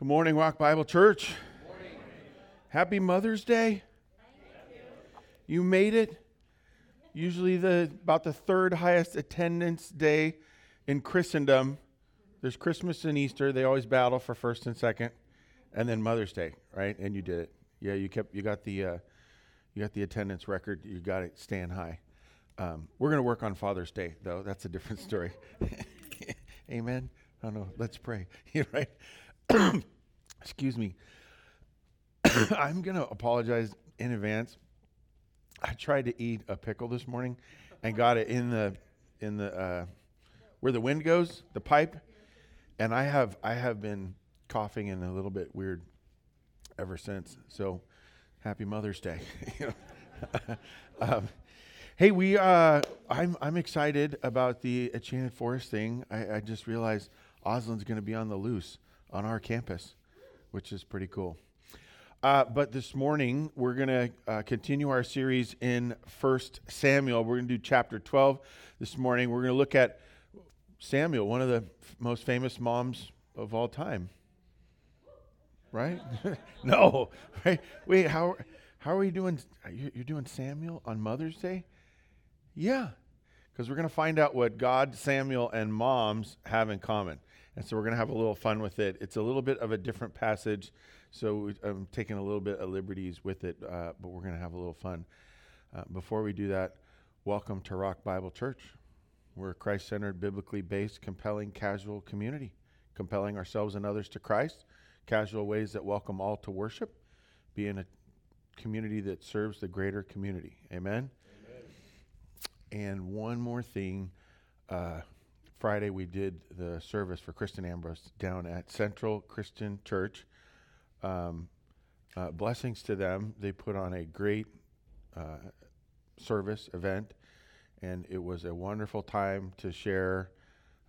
Good morning, Rock Bible Church. Happy Mother's Day. You made it. Usually the about the third highest attendance day in Christendom. There's Christmas and Easter. They always battle for first and second, and then Mother's Day, right? And you did it. Yeah, you kept. You got the. Uh, you got the attendance record. You got it stand high. Um, we're going to work on Father's Day, though. That's a different story. Amen. I don't know. Let's pray. Right. Excuse me. I'm going to apologize in advance. I tried to eat a pickle this morning and got it in the in the uh, where the wind goes, the pipe, and I have I have been coughing and a little bit weird ever since. So, happy Mother's Day. um, hey, we uh, I'm I'm excited about the Enchanted Forest thing. I, I just realized Oslin's going to be on the loose on our campus, which is pretty cool. Uh, but this morning, we're going to uh, continue our series in First Samuel. We're going to do chapter 12 this morning. We're going to look at Samuel, one of the f- most famous moms of all time. Right? no. Right? Wait, how, how are we doing? You're doing Samuel on Mother's Day? Yeah. Because we're going to find out what God, Samuel, and moms have in common. And so we're going to have a little fun with it. It's a little bit of a different passage, so I'm taking a little bit of liberties with it, uh, but we're going to have a little fun. Uh, before we do that, welcome to Rock Bible Church. We're a Christ centered, biblically based, compelling, casual community, compelling ourselves and others to Christ, casual ways that welcome all to worship, being a community that serves the greater community. Amen? Amen. And one more thing. Uh, Friday we did the service for Kristen Ambrose down at Central Christian Church. Um, uh, blessings to them. They put on a great uh, service event, and it was a wonderful time to share.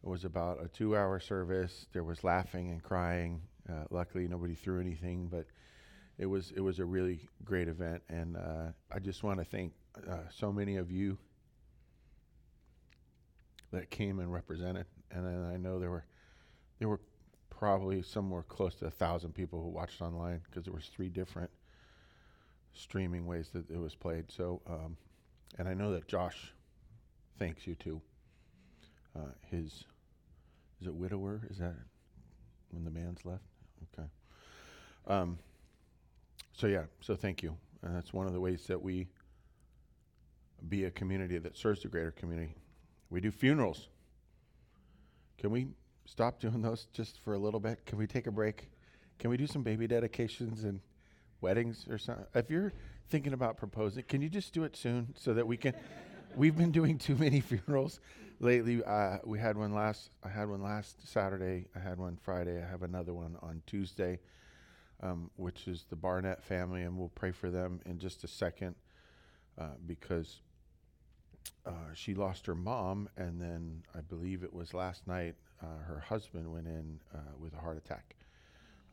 It was about a two-hour service. There was laughing and crying. Uh, luckily, nobody threw anything, but it was it was a really great event, and uh, I just want to thank uh, so many of you that came and represented. And then I know there were there were probably somewhere close to a thousand people who watched online because there was three different streaming ways that it was played. So, um, and I know that Josh thanks you too. Uh, his is it widower? Is that when the man's left? Okay. Um, so yeah, so thank you, and that's one of the ways that we be a community that serves the greater community. We do funerals. Can we stop doing those just for a little bit? Can we take a break? Can we do some baby dedications and weddings or something? If you're thinking about proposing, can you just do it soon so that we can? we've been doing too many funerals lately. Uh, we had one last. I had one last Saturday. I had one Friday. I have another one on Tuesday, um, which is the Barnett family, and we'll pray for them in just a second uh, because uh, she lost her mom, and then I believe it was last night uh, her husband went in uh, with a heart attack.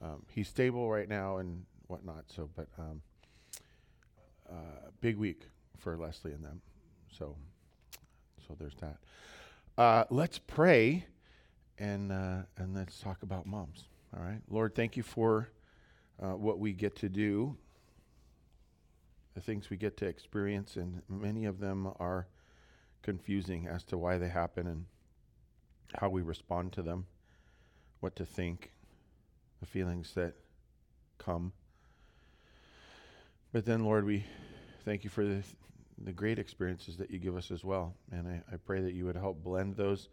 Um, he's stable right now and whatnot. So, but um, uh, big week for Leslie and them. So, so there's that. Uh, let's pray, and and let's talk about moms. All right, Lord, thank you for what we get to do the things we get to experience, and many of them are confusing as to why they happen and how we respond to them, what to think, the feelings that come. But then, Lord, we thank you for the, the great experiences that you give us as well. And I, I pray that you would help blend those,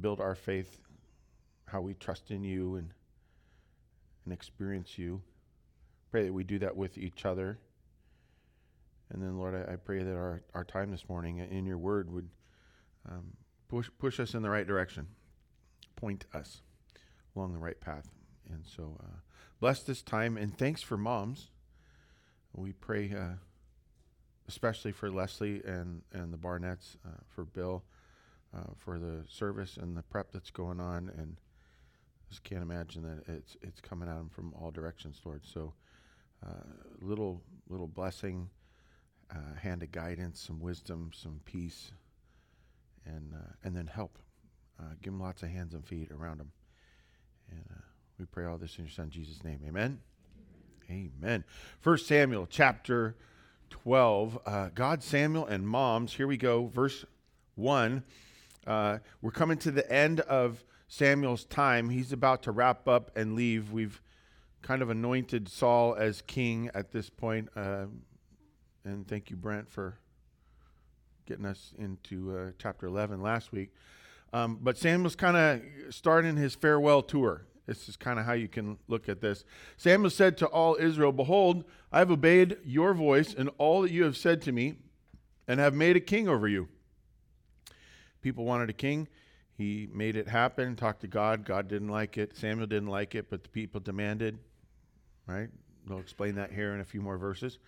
build our faith, how we trust in you and, and experience you. Pray that we do that with each other and then, Lord, I, I, pray that our, our time this morning in your word would um, push, push us in the right direction, point us along the right path. And so, uh, bless this time and thanks for moms. We pray uh, especially for Leslie and, and the Barnetts, uh, for Bill, uh, for the service and the prep that's going on. And I just can't imagine that it's, it's coming at them from all directions, Lord. So, uh, little little blessing uh, hand of guidance, some wisdom, some peace, and uh, and then help. Uh, give them lots of hands and feet around them. And uh, We pray all this in your son Jesus' name. Amen. Amen. First Samuel chapter 12. Uh, God, Samuel, and moms. Here we go. Verse 1. Uh, we're coming to the end of Samuel's time. He's about to wrap up and leave. We've kind of anointed Saul as king at this point. Uh, and thank you, Brent, for getting us into uh, chapter 11 last week. Um, but Samuel's kind of starting his farewell tour. This is kind of how you can look at this. Samuel said to all Israel, Behold, I have obeyed your voice and all that you have said to me, and have made a king over you. People wanted a king. He made it happen, talked to God. God didn't like it. Samuel didn't like it, but the people demanded, right? We'll explain that here in a few more verses.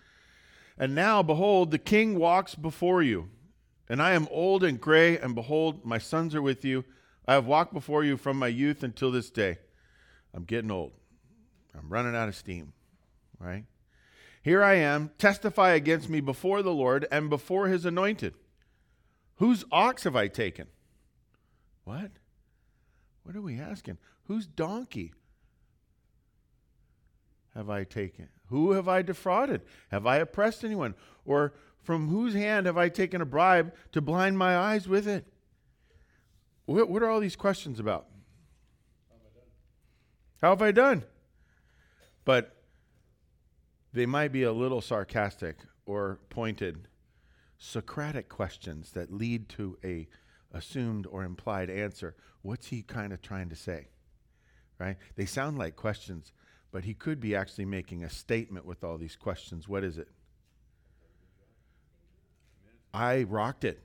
And now, behold, the king walks before you. And I am old and gray, and behold, my sons are with you. I have walked before you from my youth until this day. I'm getting old. I'm running out of steam, right? Here I am, testify against me before the Lord and before his anointed. Whose ox have I taken? What? What are we asking? Whose donkey have I taken? Who have I defrauded? Have I oppressed anyone? Or from whose hand have I taken a bribe to blind my eyes with it? What, what are all these questions about? How have I done? But they might be a little sarcastic or pointed Socratic questions that lead to a assumed or implied answer. What's he kind of trying to say? Right? They sound like questions, but he could be actually making a statement with all these questions. What is it? I rocked it.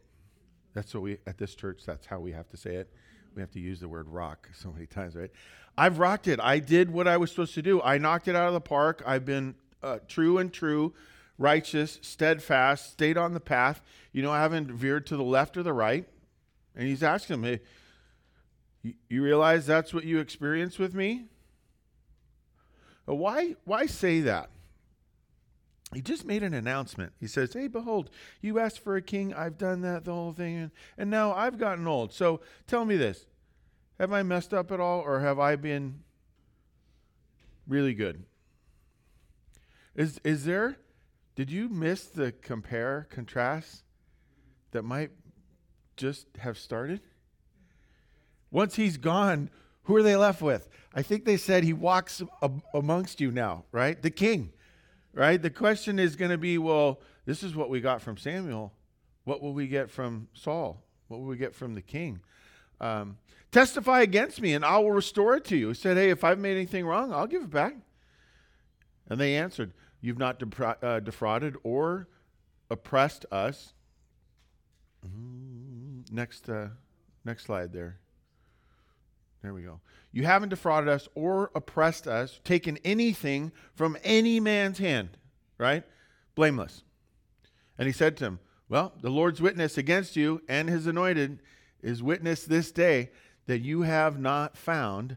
That's what we at this church that's how we have to say it. We have to use the word rock so many times, right? I've rocked it. I did what I was supposed to do. I knocked it out of the park. I've been uh, true and true, righteous, steadfast, stayed on the path. You know, I haven't veered to the left or the right. And he's asking him, hey, you, realize that's what you experienced with me? Why, why say that? He just made an announcement. He says, Hey, behold, you asked for a king. I've done that, the whole thing. And, and now I've gotten old. So tell me this Have I messed up at all, or have I been really good? Is, is there, did you miss the compare, contrast that might just have started? Once he's gone, who are they left with? I think they said he walks ab- amongst you now, right? The king, right? The question is going to be well, this is what we got from Samuel. What will we get from Saul? What will we get from the king? Um, Testify against me, and I will restore it to you. He said, Hey, if I've made anything wrong, I'll give it back. And they answered, You've not uh, defrauded or oppressed us. Mm-hmm. Next, uh, next slide there. There we go. You haven't defrauded us or oppressed us, taken anything from any man's hand, right? Blameless. And he said to him, Well, the Lord's witness against you and his anointed is witness this day that you have not found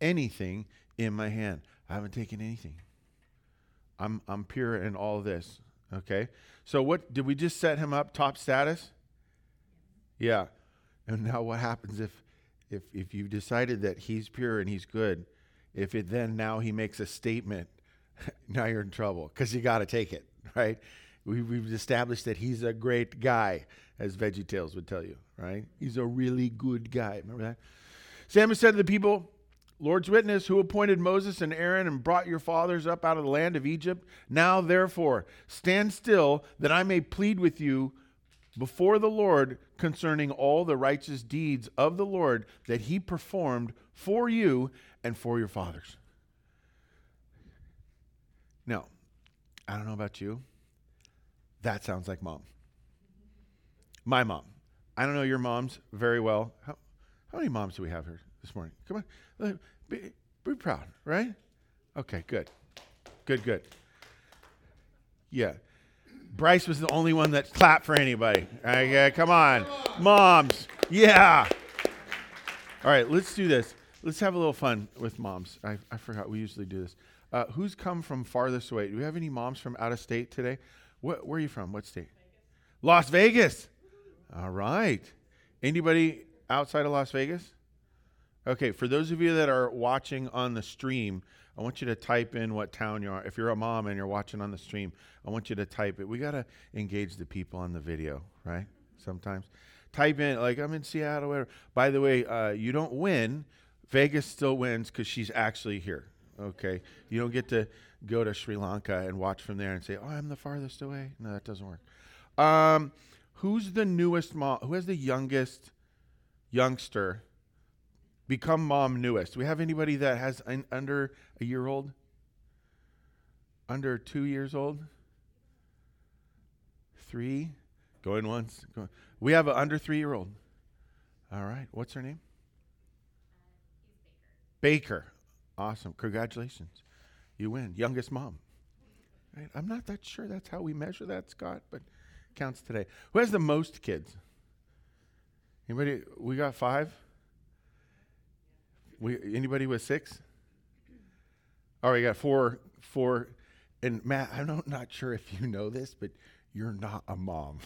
anything in my hand. I haven't taken anything. I'm, I'm pure in all this. Okay? So, what did we just set him up top status? Yeah. And now, what happens if if if you've decided that he's pure and he's good, if it then now he makes a statement, now you're in trouble because you got to take it, right? We, we've established that he's a great guy, as VeggieTales would tell you, right? He's a really good guy. Remember that? Samuel said to the people, Lord's witness, who appointed Moses and Aaron and brought your fathers up out of the land of Egypt. Now, therefore, stand still that I may plead with you before the Lord concerning all the righteous deeds of the Lord that he performed for you and for your fathers. Now, I don't know about you. That sounds like mom. My mom. I don't know your moms very well. How, how many moms do we have here this morning? Come on. Be, be proud, right? Okay, good. Good, good. Yeah. Bryce was the only one that clapped for anybody. Okay, come on. Moms. Yeah. All right, let's do this. Let's have a little fun with moms. I, I forgot we usually do this. Uh, who's come from farthest away? Do we have any moms from out of state today? What, where are you from? What state? Las Vegas. All right. Anybody outside of Las Vegas? Okay, for those of you that are watching on the stream, I want you to type in what town you are. If you're a mom and you're watching on the stream, I want you to type it. We got to engage the people on the video, right? Sometimes. Type in, like, I'm in Seattle, whatever. By the way, uh, you don't win. Vegas still wins because she's actually here, okay? You don't get to go to Sri Lanka and watch from there and say, oh, I'm the farthest away. No, that doesn't work. Um, who's the newest mom? Who has the youngest youngster become mom newest? Do we have anybody that has an, under a year old? Under two years old? Three? Going once? Going. We have an under three year old. All right. What's her name? Uh, Baker. Awesome. Congratulations. You win. Youngest mom. Right? I'm not that sure that's how we measure that, Scott, but counts today. Who has the most kids? Anybody? We got five. We anybody with six? All right, got four. Four. And Matt, I'm not, not sure if you know this, but you're not a mom.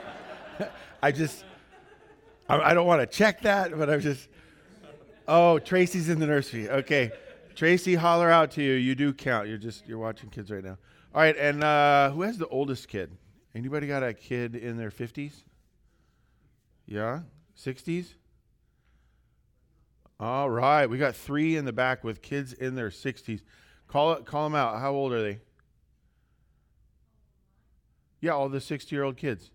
I just, I, I don't want to check that, but I'm just. Oh, Tracy's in the nursery. Okay, Tracy, holler out to you. You do count. You're just you're watching kids right now. All right, and uh, who has the oldest kid? Anybody got a kid in their 50s? Yeah, 60s. All right, we got three in the back with kids in their 60s. Call it, call them out. How old are they? Yeah, all the 60 year old kids.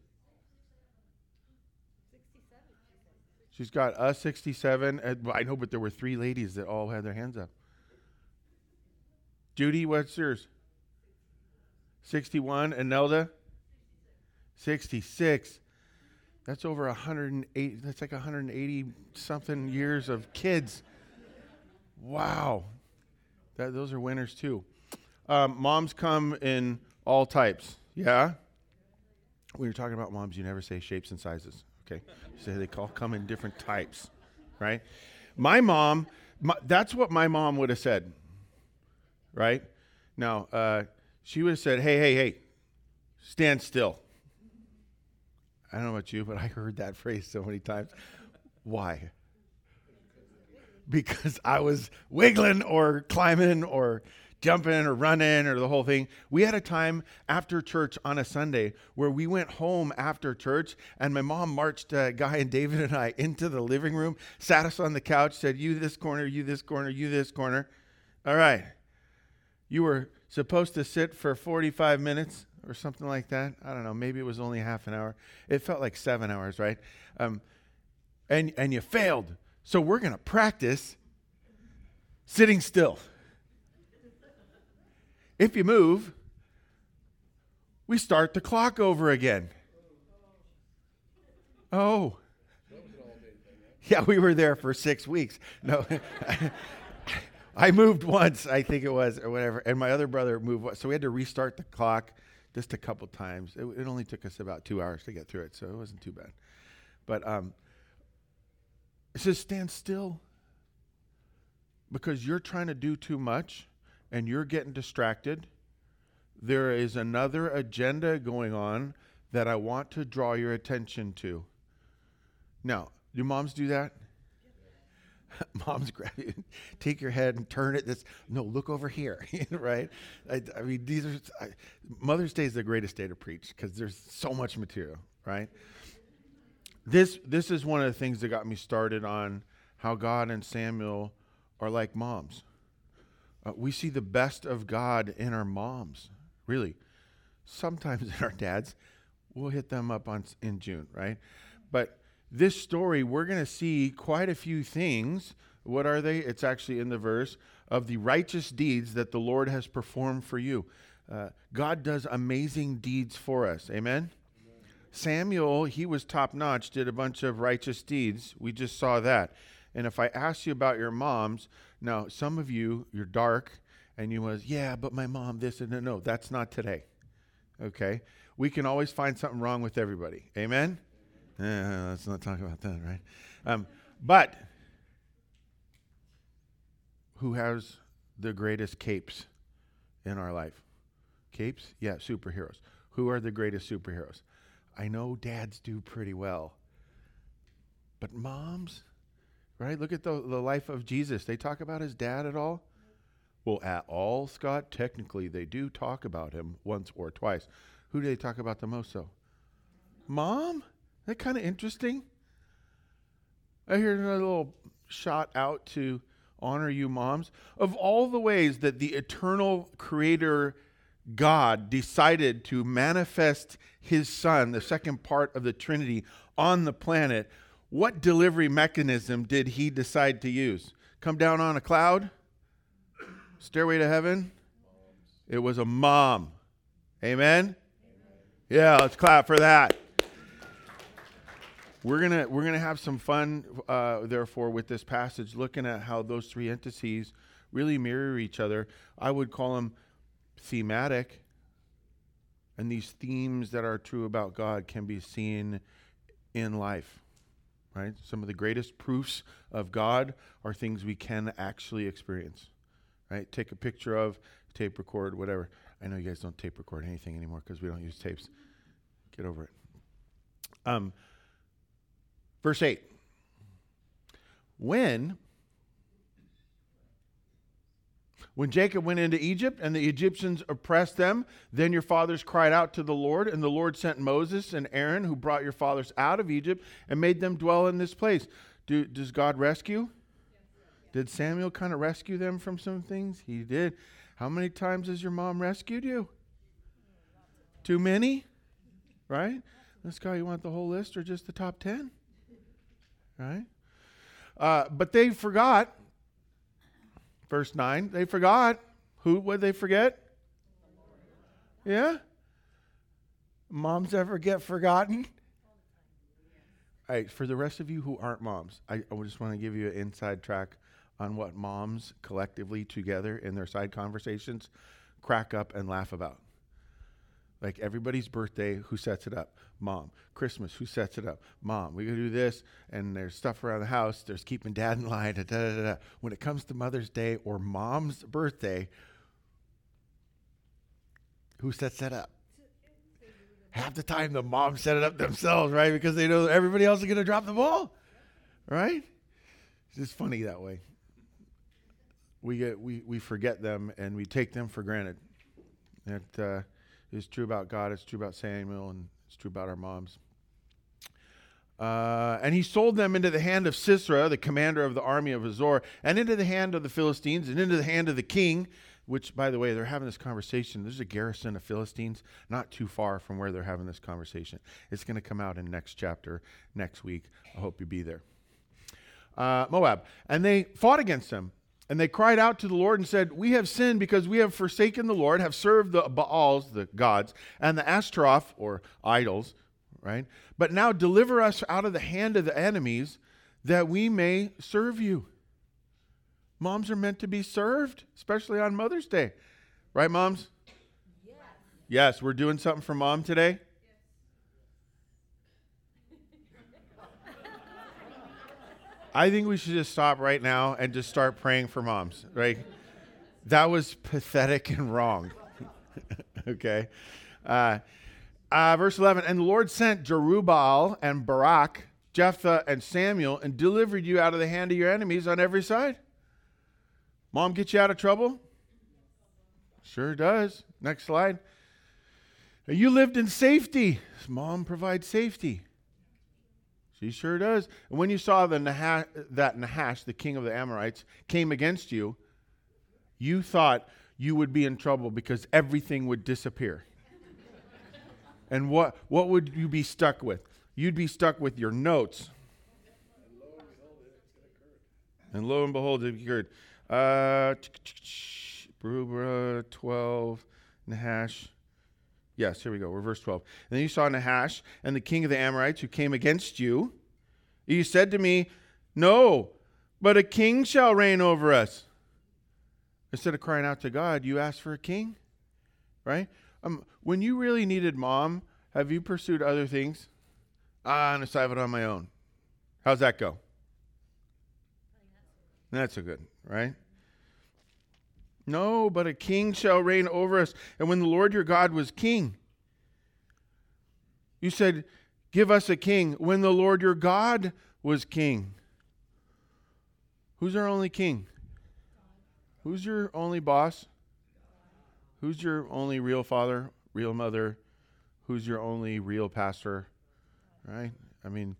She's got a 67. Uh, and, I know, but there were three ladies that all had their hands up. Judy, what's yours? 61. And Nelda? 66. That's over 108. That's like 180 something years of kids. Wow. That, those are winners too. Um, moms come in all types. Yeah? When you're talking about moms, you never say shapes and sizes. Okay? You say they all come in different types, right? My mom, my, that's what my mom would have said, right? Now, uh, she would have said, hey, hey, hey, stand still. I don't know about you, but I heard that phrase so many times. Why? Because I was wiggling or climbing or jumping or running or the whole thing. We had a time after church on a Sunday where we went home after church, and my mom marched uh, Guy and David and I into the living room, sat us on the couch, said, You this corner, you this corner, you this corner. All right. You were supposed to sit for 45 minutes or something like that. I don't know. Maybe it was only half an hour. It felt like seven hours, right? Um, and, and you failed. So we're going to practice sitting still. If you move, we start the clock over again. Oh. Yeah, we were there for six weeks. No. I moved once, I think it was, or whatever, and my other brother moved. So we had to restart the clock just a couple times. It, it, only took us about two hours to get through it, so it wasn't too bad. But um, it says, stand still because you're trying to do too much and you're getting distracted, there is another agenda going on that I want to draw your attention to. Now, do moms do that? moms grab you, take your head and turn it. This no, look over here, right? I, I, mean, these are I, Mother's Day is the greatest day to preach because there's so much material, right? This this is one of the things that got me started on how God and Samuel are like moms. Uh, we see the best of God in our moms, really. Sometimes in our dads, we'll hit them up on in June, right? But this story, we're going to see quite a few things. What are they? It's actually in the verse of the righteous deeds that the Lord has performed for you. Uh, God does amazing deeds for us. Amen? Amen? Samuel, he was top notch, did a bunch of righteous deeds. We just saw that. And if I ask you about your moms, now some of you, you're dark, and you was, yeah, but my mom, this and no, no, that's not today. Okay? We can always find something wrong with everybody. Amen? Yeah, let's not talk about that, right? Um, but who has the greatest capes in our life? Capes? Yeah, superheroes. Who are the greatest superheroes? I know dads do pretty well, but moms, right? Look at the, the life of Jesus. They talk about his dad at all? Well, at all, Scott? Technically, they do talk about him once or twice. Who do they talk about the most, though? Mom? That kind of interesting. I hear another little shot out to honor you, moms. Of all the ways that the eternal creator God decided to manifest his son, the second part of the Trinity, on the planet, what delivery mechanism did he decide to use? Come down on a cloud? Stairway to heaven? It was a mom. Amen? Yeah, let's clap for that. We're gonna we're gonna have some fun, uh, therefore, with this passage, looking at how those three entities really mirror each other. I would call them thematic, and these themes that are true about God can be seen in life. Right? Some of the greatest proofs of God are things we can actually experience. Right? Take a picture of, tape record, whatever. I know you guys don't tape record anything anymore because we don't use tapes. Get over it. Um, verse 8. When When Jacob went into Egypt and the Egyptians oppressed them, then your fathers cried out to the Lord, and the Lord sent Moses and Aaron, who brought your fathers out of Egypt and made them dwell in this place. Do, does God rescue? Did Samuel kind of rescue them from some things? He did. How many times has your mom rescued you? Too many? Right? This guy, you want the whole list or just the top 10? Right? Uh, but they forgot Verse 9, they forgot. Who would they forget? Yeah? Moms ever get forgotten? All right, for the rest of you who aren't moms, I, I just want to give you an inside track on what moms collectively together in their side conversations crack up and laugh about. Like everybody's birthday, who sets it up? Mom. Christmas, who sets it up? Mom. We gotta do this, and there's stuff around the house. There's keeping dad in line. Da, da, da, da. When it comes to Mother's Day or Mom's birthday, who sets that up? Half the time, the moms set it up themselves, right? Because they know everybody else is gonna drop the ball, right? It's just funny that way. We get we we forget them and we take them for granted. That. Uh, is true about God, it's true about Samuel, and it's true about our moms. Uh, and he sold them into the hand of Sisera, the commander of the army of Hazor, and into the hand of the Philistines, and into the hand of the king, which, by the way, they're having this conversation. There's a garrison of Philistines not too far from where they're having this conversation. It's going to come out in next chapter next week. I hope you be there. Uh, Moab. And they fought against them. And they cried out to the Lord and said, We have sinned because we have forsaken the Lord, have served the Baals, the gods, and the Ashtaroth, or idols, right? But now deliver us out of the hand of the enemies that we may serve you. Moms are meant to be served, especially on Mother's Day. Right, moms? Yes. Yes, we're doing something for mom today. I think we should just stop right now and just start praying for moms, right? That was pathetic and wrong. okay. Uh, uh, verse 11 And the Lord sent Jerubbaal and Barak, Jephthah and Samuel, and delivered you out of the hand of your enemies on every side. Mom get you out of trouble? Sure does. Next slide. You lived in safety. Mom provides safety. She sure does. And when you saw the Nahash, that Nahash, the king of the Amorites, came against you, you thought you would be in trouble because everything would disappear. and what, what would you be stuck with? You'd be stuck with your notes. And lo and behold, it occurred. Uh, 12, Nahash. Yes, here we go. We're verse 12. And then you saw Nahash and the king of the Amorites who came against you. You said to me, No, but a king shall reign over us. Instead of crying out to God, you asked for a king, right? Um, when you really needed mom, have you pursued other things? Ah, I'm going to on my own. How's that go? That's so good, right? No, but a king shall reign over us. And when the Lord your God was king, you said, Give us a king. When the Lord your God was king. Who's our only king? Who's your only boss? Who's your only real father, real mother? Who's your only real pastor? Right? I mean,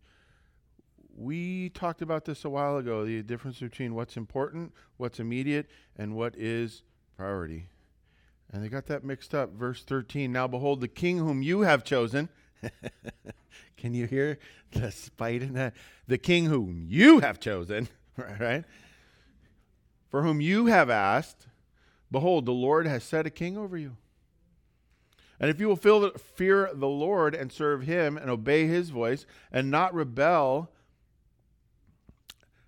we talked about this a while ago the difference between what's important, what's immediate, and what is priority. And they got that mixed up. Verse 13 Now behold, the king whom you have chosen. Can you hear the spite in that? The king whom you have chosen, right? For whom you have asked, behold, the Lord has set a king over you. And if you will fear the Lord and serve him and obey his voice and not rebel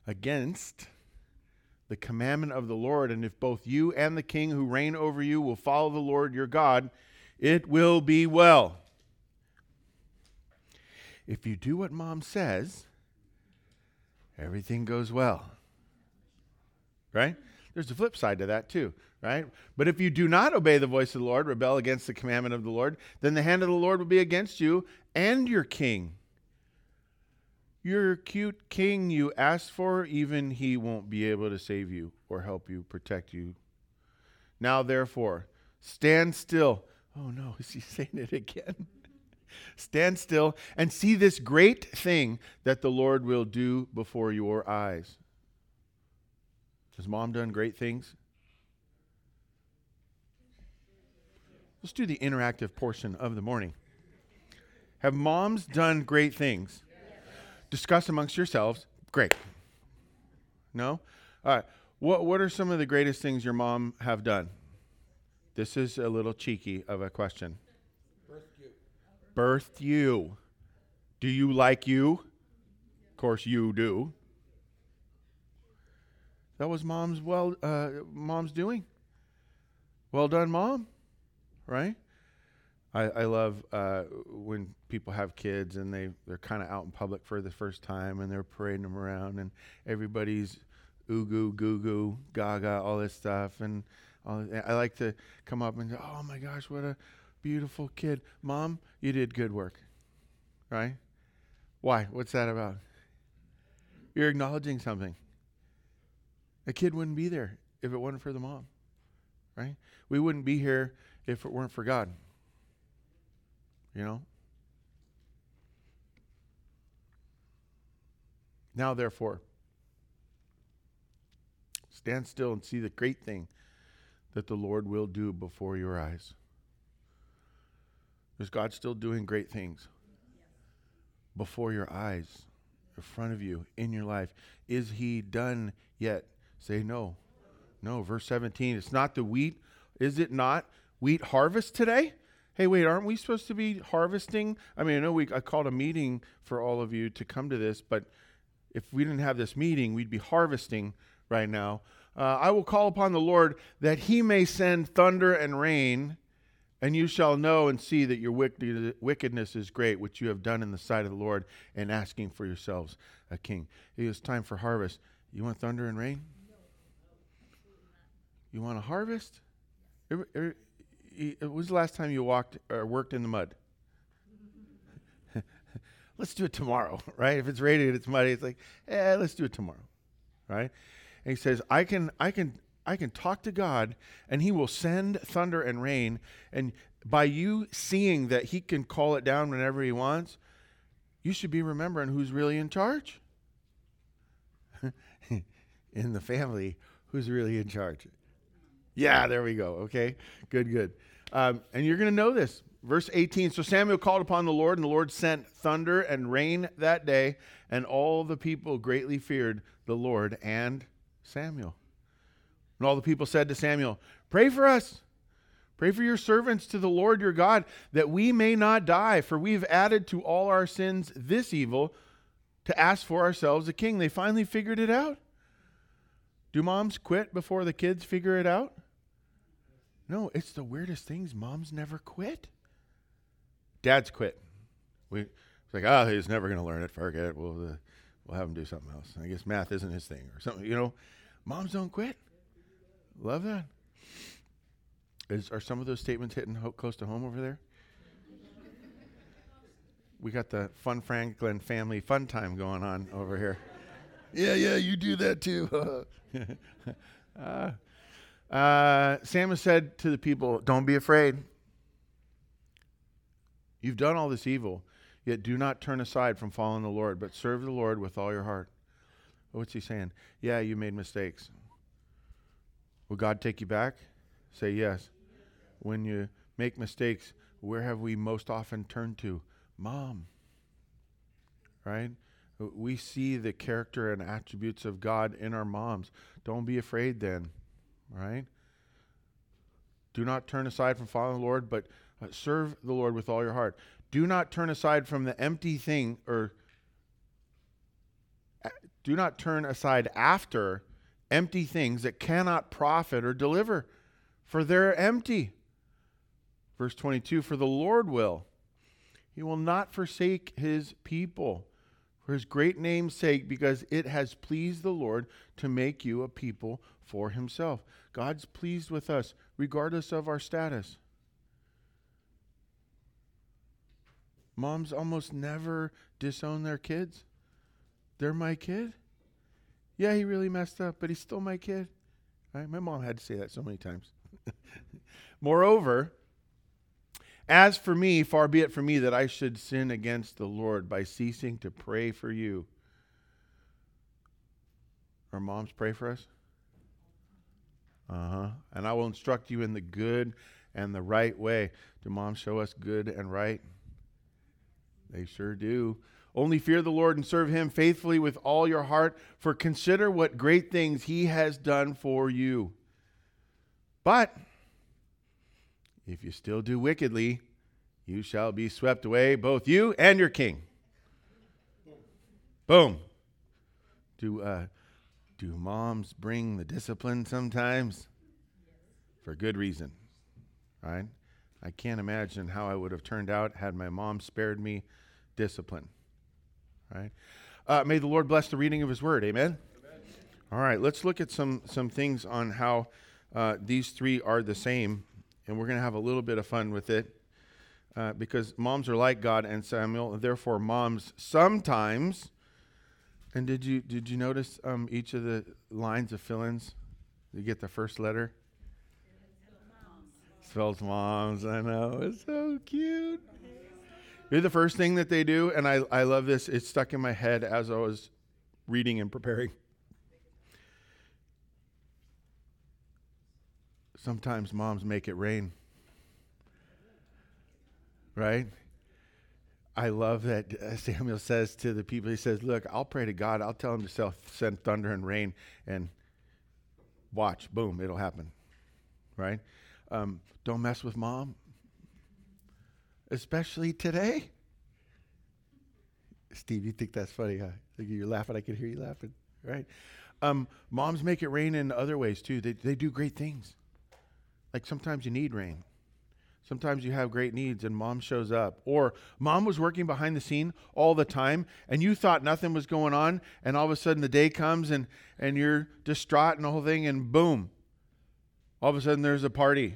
against the commandment of the Lord, and if both you and the king who reign over you will follow the Lord your God, it will be well. If you do what mom says, everything goes well. Right? There's a flip side to that too, right? But if you do not obey the voice of the Lord, rebel against the commandment of the Lord, then the hand of the Lord will be against you and your king. Your cute king you asked for, even he won't be able to save you or help you, protect you. Now, therefore, stand still. Oh no, is he saying it again? stand still and see this great thing that the Lord will do before your eyes. Has mom done great things? Let's do the interactive portion of the morning. Have moms done great things? Discuss amongst yourselves. Great. No? All right. What, what are some of the greatest things your mom have done? This is a little cheeky of a question. Birthed you. Birthed you. Do you like you? Of course you do. That was mom's well uh, mom's doing. Well done, mom. Right? I, I love uh, when people have kids and they, they're kind of out in public for the first time and they're parading them around and everybody's ooh goo goo gaga all this stuff and all, I like to come up and say, oh my gosh what a beautiful kid. Mom you did good work. Right? Why? What's that about? You're acknowledging something. A kid wouldn't be there if it wasn't for the mom right? We wouldn't be here if it weren't for God you know? Now, therefore, stand still and see the great thing that the Lord will do before your eyes. Is God still doing great things before your eyes, in front of you, in your life? Is He done yet? Say no. No. Verse 17. It's not the wheat. Is it not wheat harvest today? Hey, wait, aren't we supposed to be harvesting? I mean, I know we I called a meeting for all of you to come to this, but if we didn't have this meeting, we'd be harvesting right now. Uh, I will call upon the Lord that he may send thunder and rain, and you shall know and see that your wickedness is great, which you have done in the sight of the Lord, and asking for yourselves a king. It is time for harvest. You want thunder and rain? You want a harvest? When was the last time you walked or worked in the mud? let's do it tomorrow, right? If it's raining it's muddy, it's like, eh, let's do it tomorrow, right? And he says, I can, I can, I can talk to God, and He will send thunder and rain, and by you seeing that He can call it down whenever He wants, you should be remembering who's really in charge. in the family, who's really in charge? Yeah, there we go. Okay, good, good. Um, and you're going to know this. Verse 18 So Samuel called upon the Lord, and the Lord sent thunder and rain that day, and all the people greatly feared the Lord and Samuel. And all the people said to Samuel, Pray for us. Pray for your servants to the Lord your God, that we may not die, for we've added to all our sins this evil to ask for ourselves a king. They finally figured it out. Do moms quit before the kids figure it out? No, it's the weirdest things. Moms never quit. Dads quit. We it's like, oh, he's never going to learn it. Forget it. We'll, uh, we'll have him do something else. I guess math isn't his thing or something. You know, moms don't quit. Love that. Is, are some of those statements hitting ho- close to home over there? we got the Fun Franklin family fun time going on over here. yeah, yeah, you do that too. uh, uh, said to the people, Don't be afraid. You've done all this evil, yet do not turn aside from following the Lord, but serve the Lord with all your heart. What's he saying? Yeah, you made mistakes. Will God take you back? Say yes. When you make mistakes, where have we most often turned to? Mom. Right? We see the character and attributes of God in our moms. Don't be afraid then, right? Do not turn aside from following the Lord, but uh, serve the Lord with all your heart. Do not turn aside from the empty thing, or do not turn aside after empty things that cannot profit or deliver, for they're empty. Verse 22 For the Lord will, He will not forsake His people for his great name's sake, because it has pleased the Lord to make you a people for himself. God's pleased with us, regardless of our status. Moms almost never disown their kids. They're my kid. Yeah, he really messed up, but he's still my kid. Right? My mom had to say that so many times. Moreover, as for me, far be it from me that I should sin against the Lord by ceasing to pray for you. Our moms pray for us? Uh huh. And I will instruct you in the good and the right way. Do moms show us good and right? They sure do. Only fear the Lord and serve him faithfully with all your heart, for consider what great things he has done for you. But if you still do wickedly, you shall be swept away, both you and your king. Boom. Do uh, do moms bring the discipline sometimes? For good reason, right? I can't imagine how I would have turned out had my mom spared me discipline, right? Uh, may the Lord bless the reading of His Word. Amen. Amen. All right, let's look at some some things on how uh, these three are the same and we're going to have a little bit of fun with it uh, because moms are like God and Samuel, and therefore moms sometimes. And did you did you notice um, each of the lines of fill-ins? You get the first letter. Spells moms. I know it's so cute. You're the first thing that they do, and I I love this. It stuck in my head as I was reading and preparing. Sometimes moms make it rain. Right? I love that uh, Samuel says to the people, he says, Look, I'll pray to God. I'll tell him to send thunder and rain, and watch, boom, it'll happen. Right? Um, don't mess with mom, especially today. Steve, you think that's funny, huh? You're laughing. I can hear you laughing, right? Um, moms make it rain in other ways too. They, they do great things. Like sometimes you need rain. Sometimes you have great needs and mom shows up. Or mom was working behind the scene all the time and you thought nothing was going on and all of a sudden the day comes and, and you're distraught and the whole thing and boom. All of a sudden there's a party.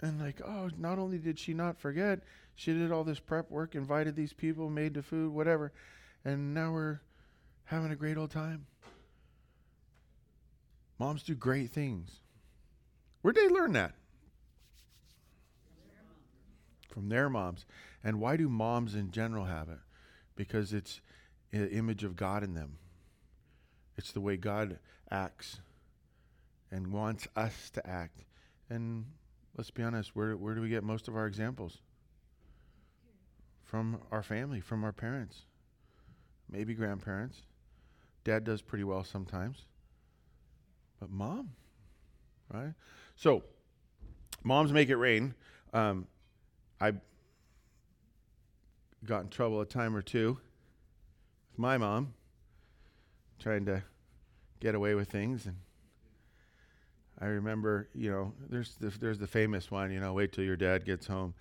And like, oh, not only did she not forget, she did all this prep work, invited these people, made the food, whatever. And now we're having a great old time. Moms do great things. Where'd they learn that? From their moms. And why do moms in general have it? Because it's an image of God in them. It's the way God acts and wants us to act. And let's be honest, where, where do we get most of our examples? From our family, from our parents, maybe grandparents. Dad does pretty well sometimes. But mom, right? So, moms make it rain. Um, I got in trouble a time or two with my mom, trying to get away with things. And I remember, you know, there's the, there's the famous one, you know, wait till your dad gets home.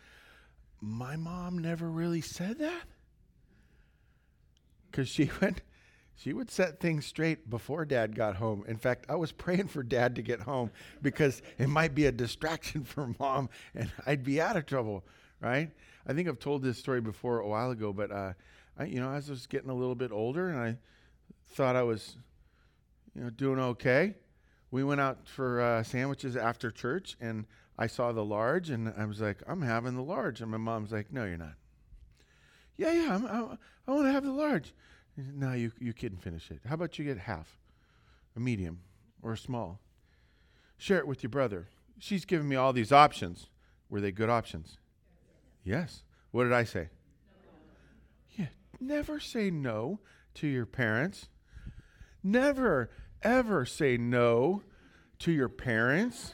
My mom never really said that because she went she would set things straight before dad got home. In fact, I was praying for dad to get home because it might be a distraction for mom and I'd be out of trouble, right? I think I've told this story before a while ago, but uh, I, you know, as I was getting a little bit older and I thought I was, you know, doing okay. We went out for uh, sandwiches after church, and I saw the large, and I was like, I'm having the large. And my mom's like, No, you're not. Yeah, yeah, I'm, I, I want to have the large. No, you, you couldn't finish it. How about you get half, a medium, or a small? Share it with your brother. She's giving me all these options. Were they good options? Yes. What did I say? Yeah. Never say no to your parents. Never, ever say no to your parents.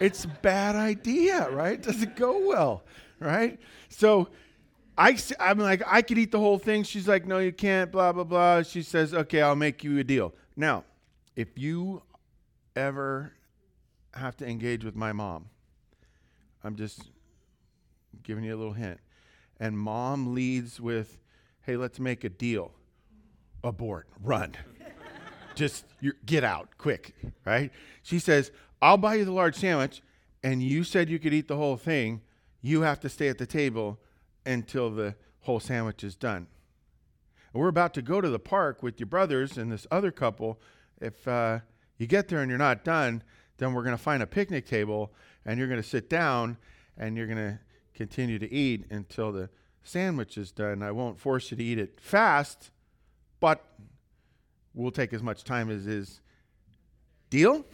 it's a bad idea, right? Doesn't go well, right? So I, I'm like, I could eat the whole thing. She's like, no, you can't, blah, blah, blah. She says, okay, I'll make you a deal. Now, if you ever have to engage with my mom, I'm just giving you a little hint. And mom leads with, hey, let's make a deal. Abort, run. just get out quick, right? She says, I'll buy you the large sandwich, and you said you could eat the whole thing. You have to stay at the table until the whole sandwich is done. And we're about to go to the park with your brothers and this other couple. If uh, you get there and you're not done, then we're going to find a picnic table and you're going to sit down and you're going to continue to eat until the sandwich is done. I won't force you to eat it fast, but we'll take as much time as is. Deal?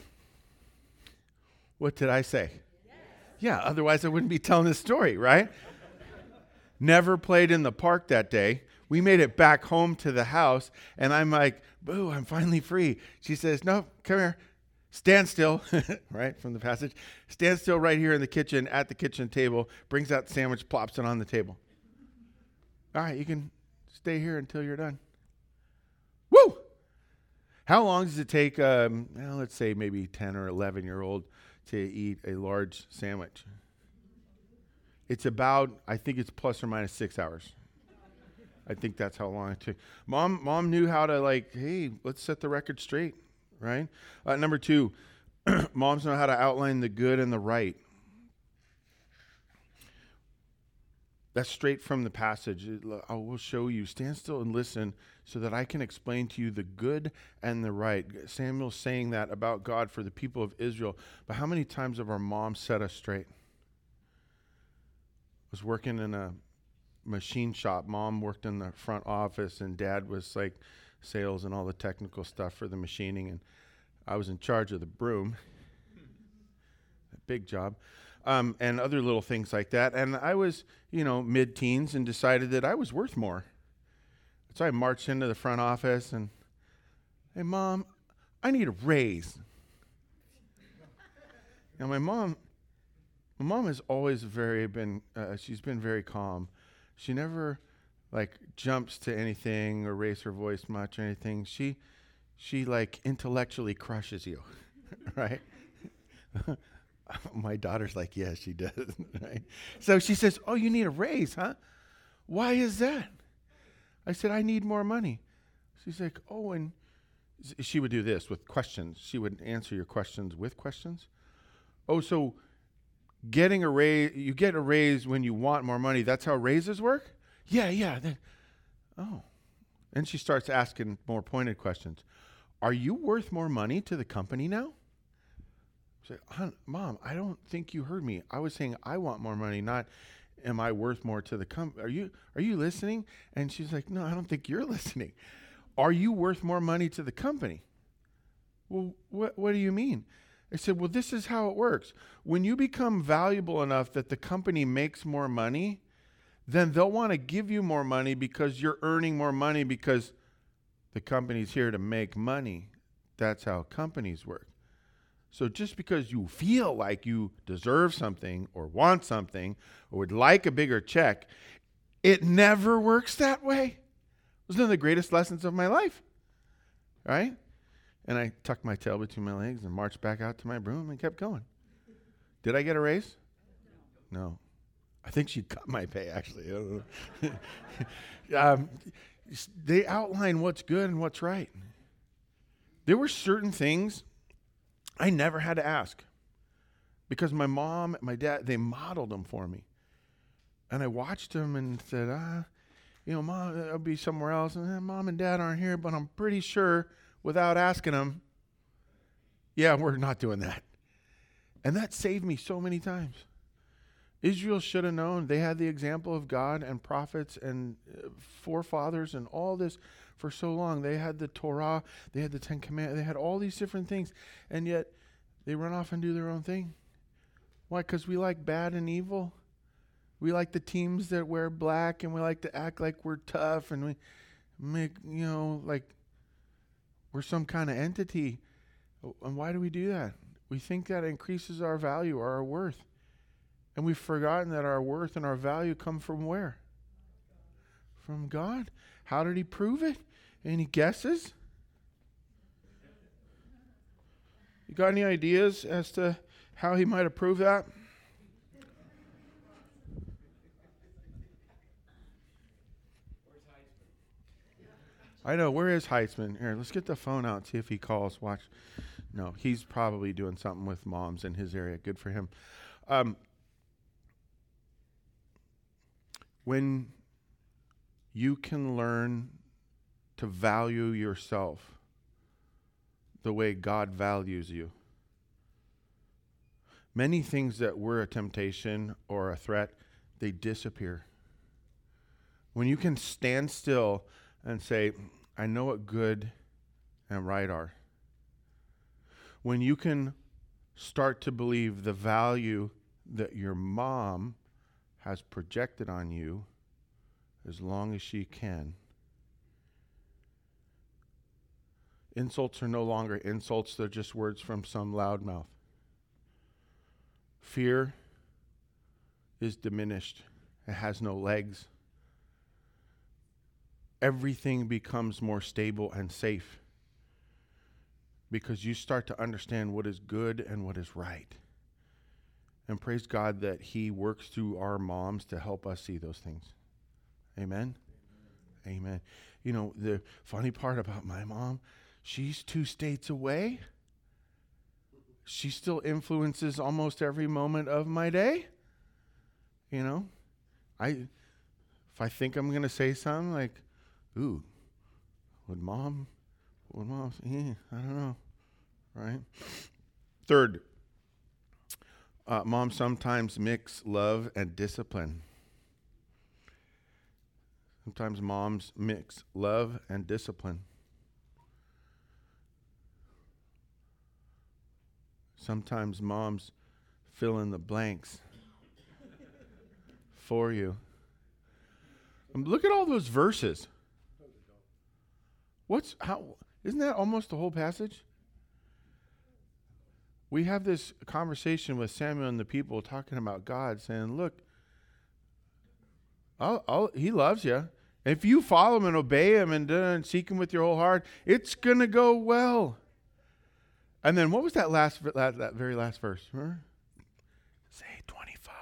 What did I say? Yes. Yeah, otherwise I wouldn't be telling this story, right? Never played in the park that day. We made it back home to the house, and I'm like, Boo, I'm finally free. She says, No, come here. Stand still, right from the passage. Stand still right here in the kitchen at the kitchen table, brings out the sandwich, plops it on the table. All right, you can stay here until you're done. Woo! How long does it take, um, well, let's say maybe 10 or 11 year old to eat a large sandwich? It's about, I think it's plus or minus six hours. I think that's how long it took. Mom, mom knew how to like, hey, let's set the record straight, right? Uh, number two, moms know how to outline the good and the right. That's straight from the passage. I will show you. Stand still and listen so that I can explain to you the good and the right. Samuel's saying that about God for the people of Israel. But how many times have our moms set us straight? Was working in a machine shop. Mom worked in the front office, and dad was like sales and all the technical stuff for the machining. And I was in charge of the broom. A big job. Um, and other little things like that. And I was, you know, mid teens and decided that I was worth more. So I marched into the front office and, hey, mom, I need a raise. now, my mom, my mom has always very been uh, she's been very calm. She never like jumps to anything or raise her voice much or anything. She she like intellectually crushes you right? My daughter's like yeah she does right? So she says oh you need a raise huh? Why is that? I said i need more money. She's like oh and she would do this with questions. She would answer your questions with questions. Oh so getting a raise, you get a raise when you want more money. That's how raises work? Yeah, yeah. Then, oh. And she starts asking more pointed questions. Are you worth more money to the company now? Say, Mom, I don't think you heard me. I was saying I want more money, not am I worth more to the company? Are you are you listening? And she's like, No, I don't think you're listening. Are you worth more money to the company? Well, what what do you mean? I said, Well, this is how it works. When you become valuable enough that the company makes more money, then they'll want to give you more money because you're earning more money because the company's here to make money. That's how companies work. So just because you feel like you deserve something or want something or would like a bigger check, it never works that way. It was one of the greatest lessons of my life. Right? And I tucked my tail between my legs and marched back out to my broom and kept going. Did I get a raise? No. I think she cut my pay, actually. um, they outline what's good and what's right. There were certain things I never had to ask because my mom, and my dad, they modeled them for me. And I watched them and said, ah, you know, mom, I'll be somewhere else, and mom and dad aren't here, but I'm pretty sure without asking them, yeah, we're not doing that. And that saved me so many times. Israel should have known. They had the example of God and prophets and uh, forefathers and all this for so long. They had the Torah, they had the Ten Commandments, they had all these different things, and yet they run off and do their own thing. Why? Because we like bad and evil. We like the teams that wear black and we like to act like we're tough and we make, you know, like we're some kind of entity. And why do we do that? We think that increases our value or our worth. And we've forgotten that our worth and our value come from where? From God. How did he prove it? Any guesses? You got any ideas as to how he might have proved that? I know. Where is Heitzman? Here, let's get the phone out, see if he calls. Watch. No, he's probably doing something with moms in his area. Good for him. Um, when you can learn to value yourself the way God values you, many things that were a temptation or a threat, they disappear. When you can stand still and say, I know what good and right are. When you can start to believe the value that your mom has projected on you as long as she can. Insults are no longer insults, they're just words from some loudmouth. Fear is diminished, it has no legs everything becomes more stable and safe because you start to understand what is good and what is right. And praise God that He works through our moms to help us see those things. Amen? Amen. Amen. You know, the funny part about my mom, she's two states away. She still influences almost every moment of my day. You know, I if I think I'm going to say something like, ooh, would mom, would mom, yeah, I don't know, right? Third, uh, mom sometimes mix love and discipline. Sometimes moms mix love and discipline. Sometimes moms fill in the blanks for you. Um, look at all those verses. What's how isn't that almost the whole passage? We have this conversation with Samuel and the people talking about God, saying, Look, I'll, I'll, he loves you. If you follow him and obey him and, uh, and seek him with your whole heart, it's going to go well. And then what was that last, that, that very last verse? Remember? Say 25.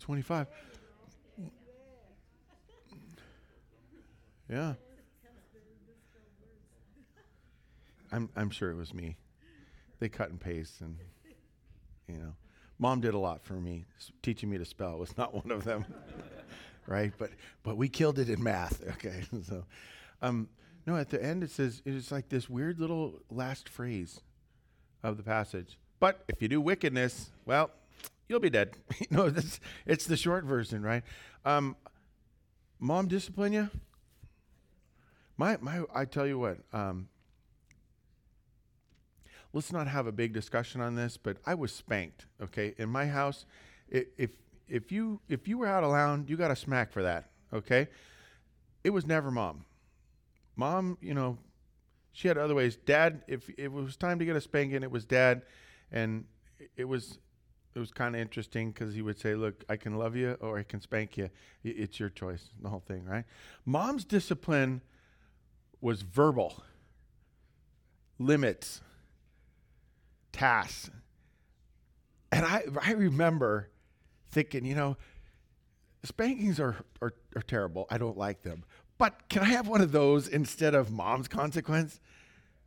25. Yeah. I'm I'm sure it was me. They cut and paste, and you know, mom did a lot for me. teaching me to spell was not one of them, right? But but we killed it in math. Okay, so um, no, at the end it says it's like this weird little last phrase of the passage. But if you do wickedness, well, you'll be dead. you know, it's, it's the short version, right? Um, mom discipline you. My my, I tell you what. Um, let's not have a big discussion on this, but I was spanked. Okay, in my house, if if you if you were out of line, you got a smack for that. Okay, it was never mom. Mom, you know, she had other ways. Dad, if, if it was time to get a spanking, it was dad, and it was it was kind of interesting because he would say, "Look, I can love you or I can spank you. It's your choice." The whole thing, right? Mom's discipline was verbal limits tasks. And I, I remember thinking, you know, spankings are, are, are terrible. I don't like them. But can I have one of those instead of mom's consequence?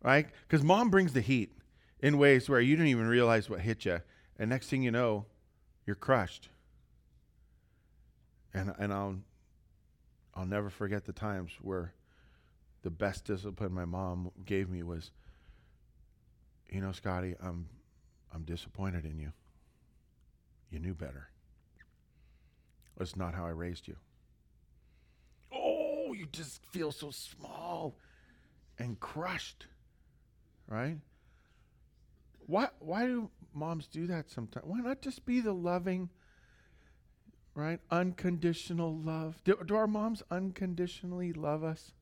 Right? Because mom brings the heat in ways where you didn't even realize what hit you. And next thing you know, you're crushed. And, and I'll I'll never forget the times where the best discipline my mom gave me was, you know, Scotty, I'm, I'm disappointed in you. You knew better. That's not how I raised you. Oh, you just feel so small and crushed, right? Why, why do moms do that sometimes? Why not just be the loving, right? Unconditional love. Do, do our moms unconditionally love us?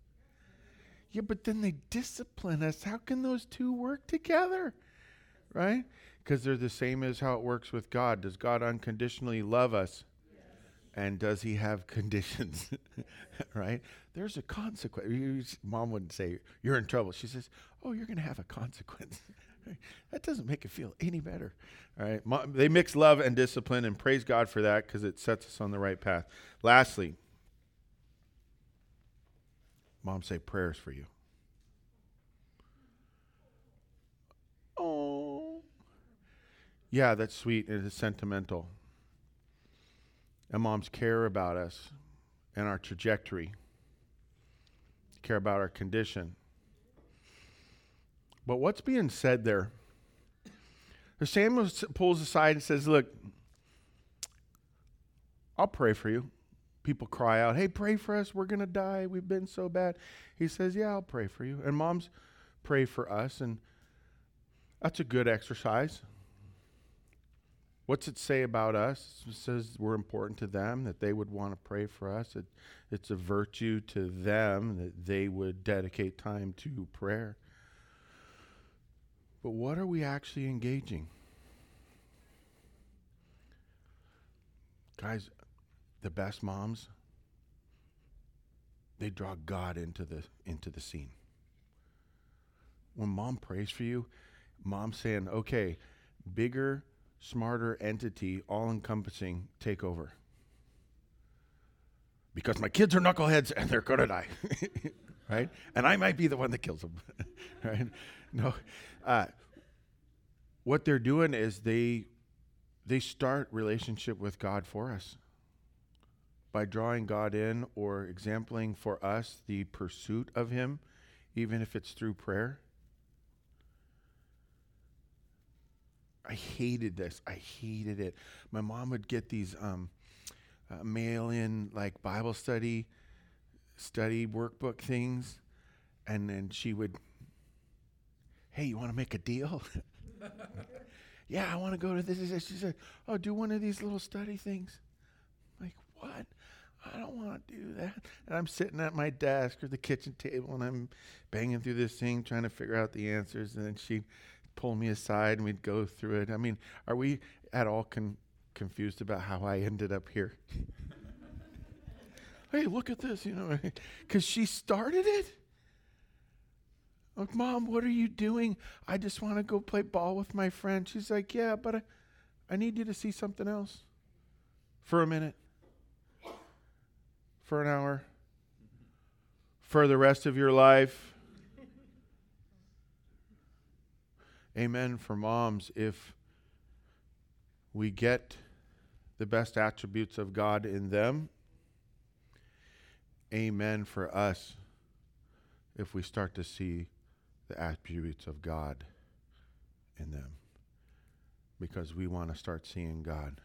Yeah, but then they discipline us. How can those two work together? Right? Because they're the same as how it works with God. Does God unconditionally love us? And does he have conditions? right? There's a consequence. Mom wouldn't say, You're in trouble. She says, Oh, you're going to have a consequence. that doesn't make it feel any better. All right. Mom, they mix love and discipline, and praise God for that because it sets us on the right path. Lastly, mom say prayers for you. Oh. Yeah, that's sweet. It is sentimental. And moms care about us and our trajectory, care about our condition. But what's being said there? Samuel pulls aside and says, Look, I'll pray for you. People cry out, Hey, pray for us. We're going to die. We've been so bad. He says, Yeah, I'll pray for you. And moms pray for us. And that's a good exercise. What's it say about us? It says we're important to them, that they would want to pray for us. It, it's a virtue to them that they would dedicate time to prayer. But what are we actually engaging? Guys, the best moms, they draw God into the into the scene. When mom prays for you, mom's saying, okay, bigger smarter entity, all encompassing, take over. Because my kids are knuckleheads and they're to die. right? And I might be the one that kills them. right? No. Uh, what they're doing is they they start relationship with God for us by drawing God in or exempling for us the pursuit of him even if it's through prayer I hated this. I hated it. My mom would get these um, uh, mail in like Bible study, study workbook things, and then she would, hey, you want to make a deal? yeah, I want to go to this. She said, oh, do one of these little study things. I'm like, what? I don't want to do that. And I'm sitting at my desk or the kitchen table and I'm banging through this thing trying to figure out the answers. And then she'd pull me aside and we'd go through it. I mean, are we at all con- confused about how I ended up here? hey, look at this, you know, because she started it. Like, Mom, what are you doing? I just want to go play ball with my friend. She's like, Yeah, but I, I need you to see something else for a minute, for an hour, for the rest of your life. amen for moms if we get the best attributes of God in them. Amen for us if we start to see the attributes of God in them. Because we want to start seeing God.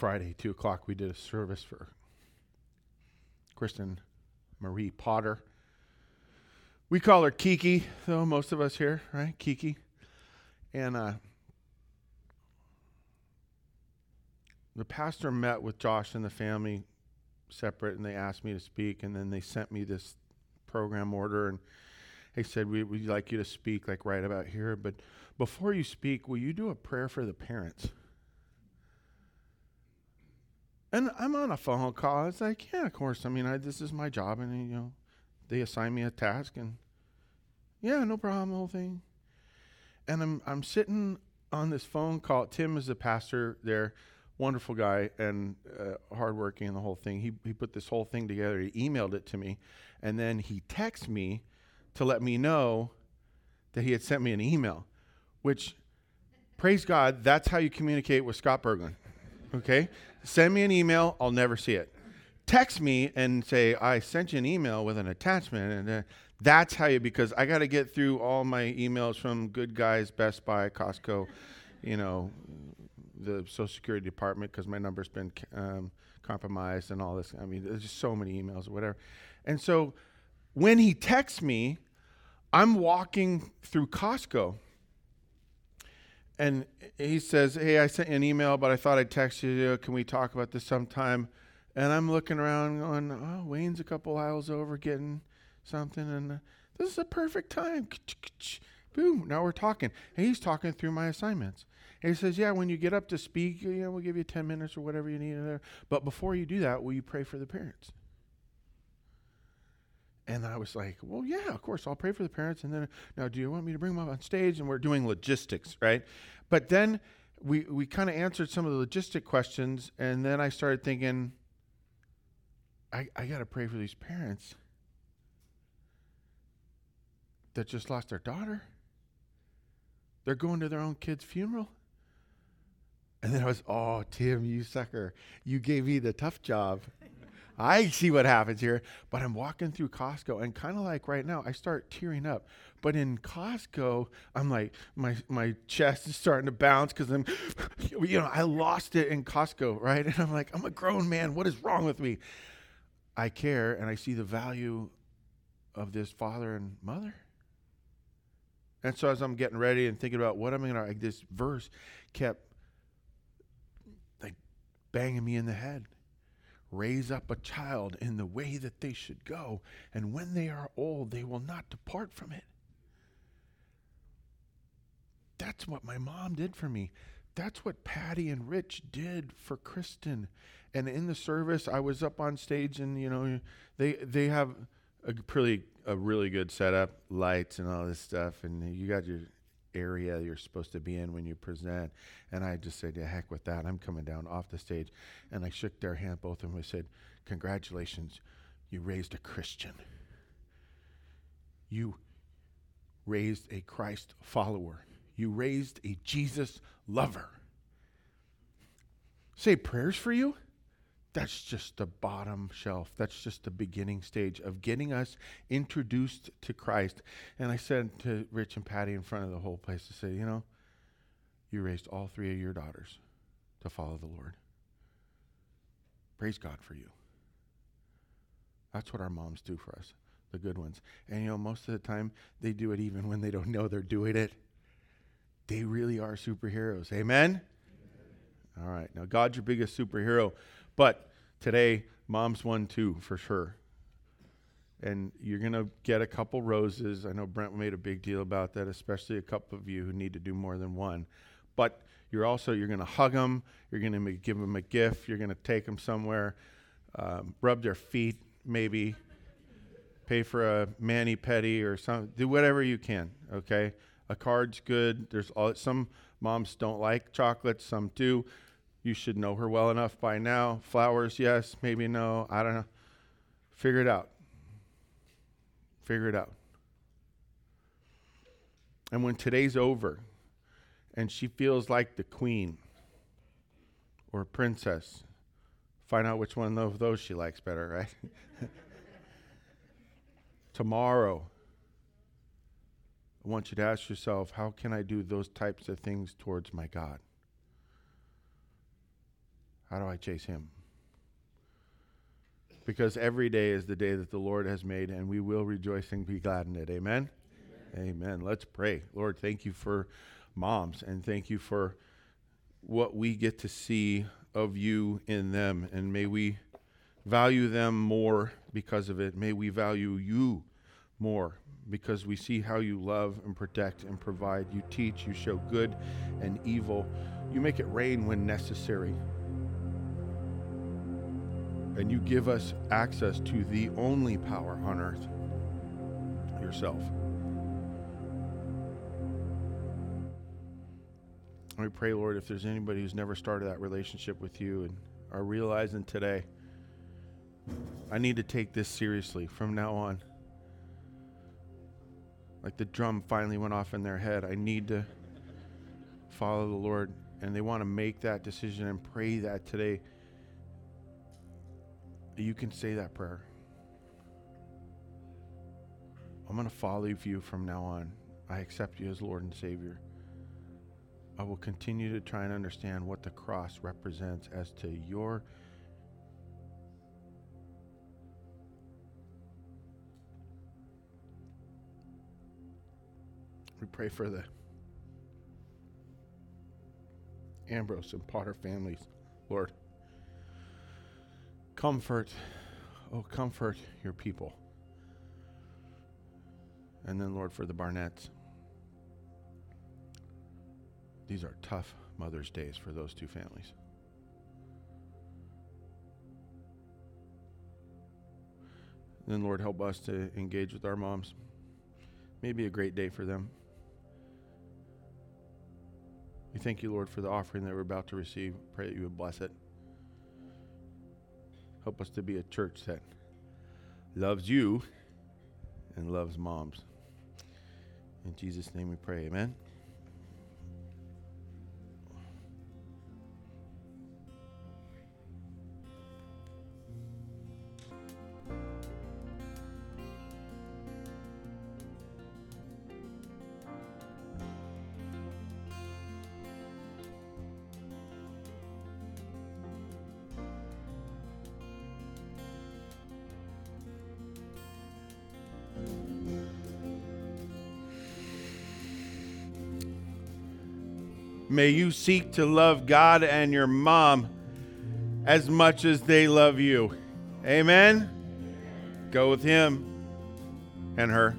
Friday, 2 o'clock, we did a service for Kristen Marie Potter. We call her Kiki, though, most of us here, right? Kiki. And uh, the pastor met with Josh and the family separate, and they asked me to speak, and then they sent me this program order, and they said, we, We'd like you to speak, like right about here. But before you speak, will you do a prayer for the parents? And I'm on a phone call. It's like, yeah, of course. I mean, I, this is my job, and you know, they assign me a task, and yeah, no problem, whole thing. And I'm I'm sitting on this phone call. Tim is the pastor there, wonderful guy and uh, hardworking and the whole thing. He he put this whole thing together. He emailed it to me, and then he texted me to let me know that he had sent me an email, which praise God, that's how you communicate with Scott Berglund. Okay? Send me an email, I'll never see it. Text me and say, I sent you an email with an attachment. And uh, that's how you, because I got to get through all my emails from Good Guys, Best Buy, Costco, you know, the Social Security Department, because my number's been um, compromised and all this. I mean, there's just so many emails or whatever. And so when he texts me, I'm walking through Costco and he says, Hey, I sent you an email, but I thought I'd text you. Can we talk about this sometime? And I'm looking around going, Oh, Wayne's a couple aisles over getting something. And uh, this is a perfect time. Boom. Now we're talking. And he's talking through my assignments. And he says, Yeah, when you get up to speak, you know, we'll give you 10 minutes or whatever you need. But before you do that, will you pray for the parents? And I was like, well, yeah, of course, I'll pray for the parents. And then, now, do you want me to bring them up on stage? And we're doing logistics, right? But then we, we kind of answered some of the logistic questions. And then I started thinking, I, I got to pray for these parents that just lost their daughter. They're going to their own kid's funeral. And then I was, oh, Tim, you sucker. You gave me the tough job. I see what happens here. But I'm walking through Costco and kind of like right now, I start tearing up. But in Costco, I'm like, my, my chest is starting to bounce because I'm, you know, I lost it in Costco, right? And I'm like, I'm a grown man. What is wrong with me? I care and I see the value of this father and mother. And so as I'm getting ready and thinking about what I'm going to, like this verse kept like banging me in the head raise up a child in the way that they should go, and when they are old, they will not depart from it. That's what my mom did for me. That's what Patty and Rich did for Kristen. And in the service, I was up on stage, and you know, they they have a pretty a really good setup, lights and all this stuff, and you got your area you're supposed to be in when you present. And I just said, yeah, heck with that. I'm coming down off the stage. And I shook their hand, both of them. I said, congratulations, you raised a Christian. You raised a Christ follower. You raised a Jesus lover. Say prayers for you that's just the bottom shelf. That's just the beginning stage of getting us introduced to Christ. And I said to Rich and Patty in front of the whole place to say, you know, you raised all three of your daughters to follow the Lord. Praise God for you. That's what our moms do for us, the good ones. And you know, most of the time they do it even when they don't know they're doing it. They really are superheroes. Amen? Amen. All right. Now, God's your biggest superhero. But today, mom's one too, for sure. And you're going to get a couple roses. I know Brent made a big deal about that, especially a couple of you who need to do more than one. But you're also you're going to hug them. You're going to give them a gift. You're going to take them somewhere, um, rub their feet, maybe pay for a mani pedi or something. Do whatever you can. Okay, a card's good. There's all some moms don't like chocolate, Some do. You should know her well enough by now. Flowers, yes, maybe no. I don't know. Figure it out. Figure it out. And when today's over and she feels like the queen or princess, find out which one of those she likes better, right? Tomorrow, I want you to ask yourself how can I do those types of things towards my God? How do I chase him? Because every day is the day that the Lord has made, and we will rejoice and be glad in it. Amen? Amen. Amen. Let's pray. Lord, thank you for moms, and thank you for what we get to see of you in them. And may we value them more because of it. May we value you more because we see how you love and protect and provide. You teach, you show good and evil. You make it rain when necessary and you give us access to the only power on earth yourself. We pray, Lord, if there's anybody who's never started that relationship with you and are realizing today, I need to take this seriously from now on. Like the drum finally went off in their head. I need to follow the Lord and they want to make that decision and pray that today, you can say that prayer. I'm going to follow you from now on. I accept you as Lord and Savior. I will continue to try and understand what the cross represents as to your We pray for the Ambrose and Potter families, Lord. Comfort, oh, comfort your people. And then, Lord, for the Barnetts. These are tough Mother's Days for those two families. Then, Lord, help us to engage with our moms. Maybe a great day for them. We thank you, Lord, for the offering that we're about to receive. Pray that you would bless it. Help us to be a church that loves you and loves moms. In Jesus' name we pray. Amen. Seek to love God and your mom as much as they love you. Amen. Go with him and her.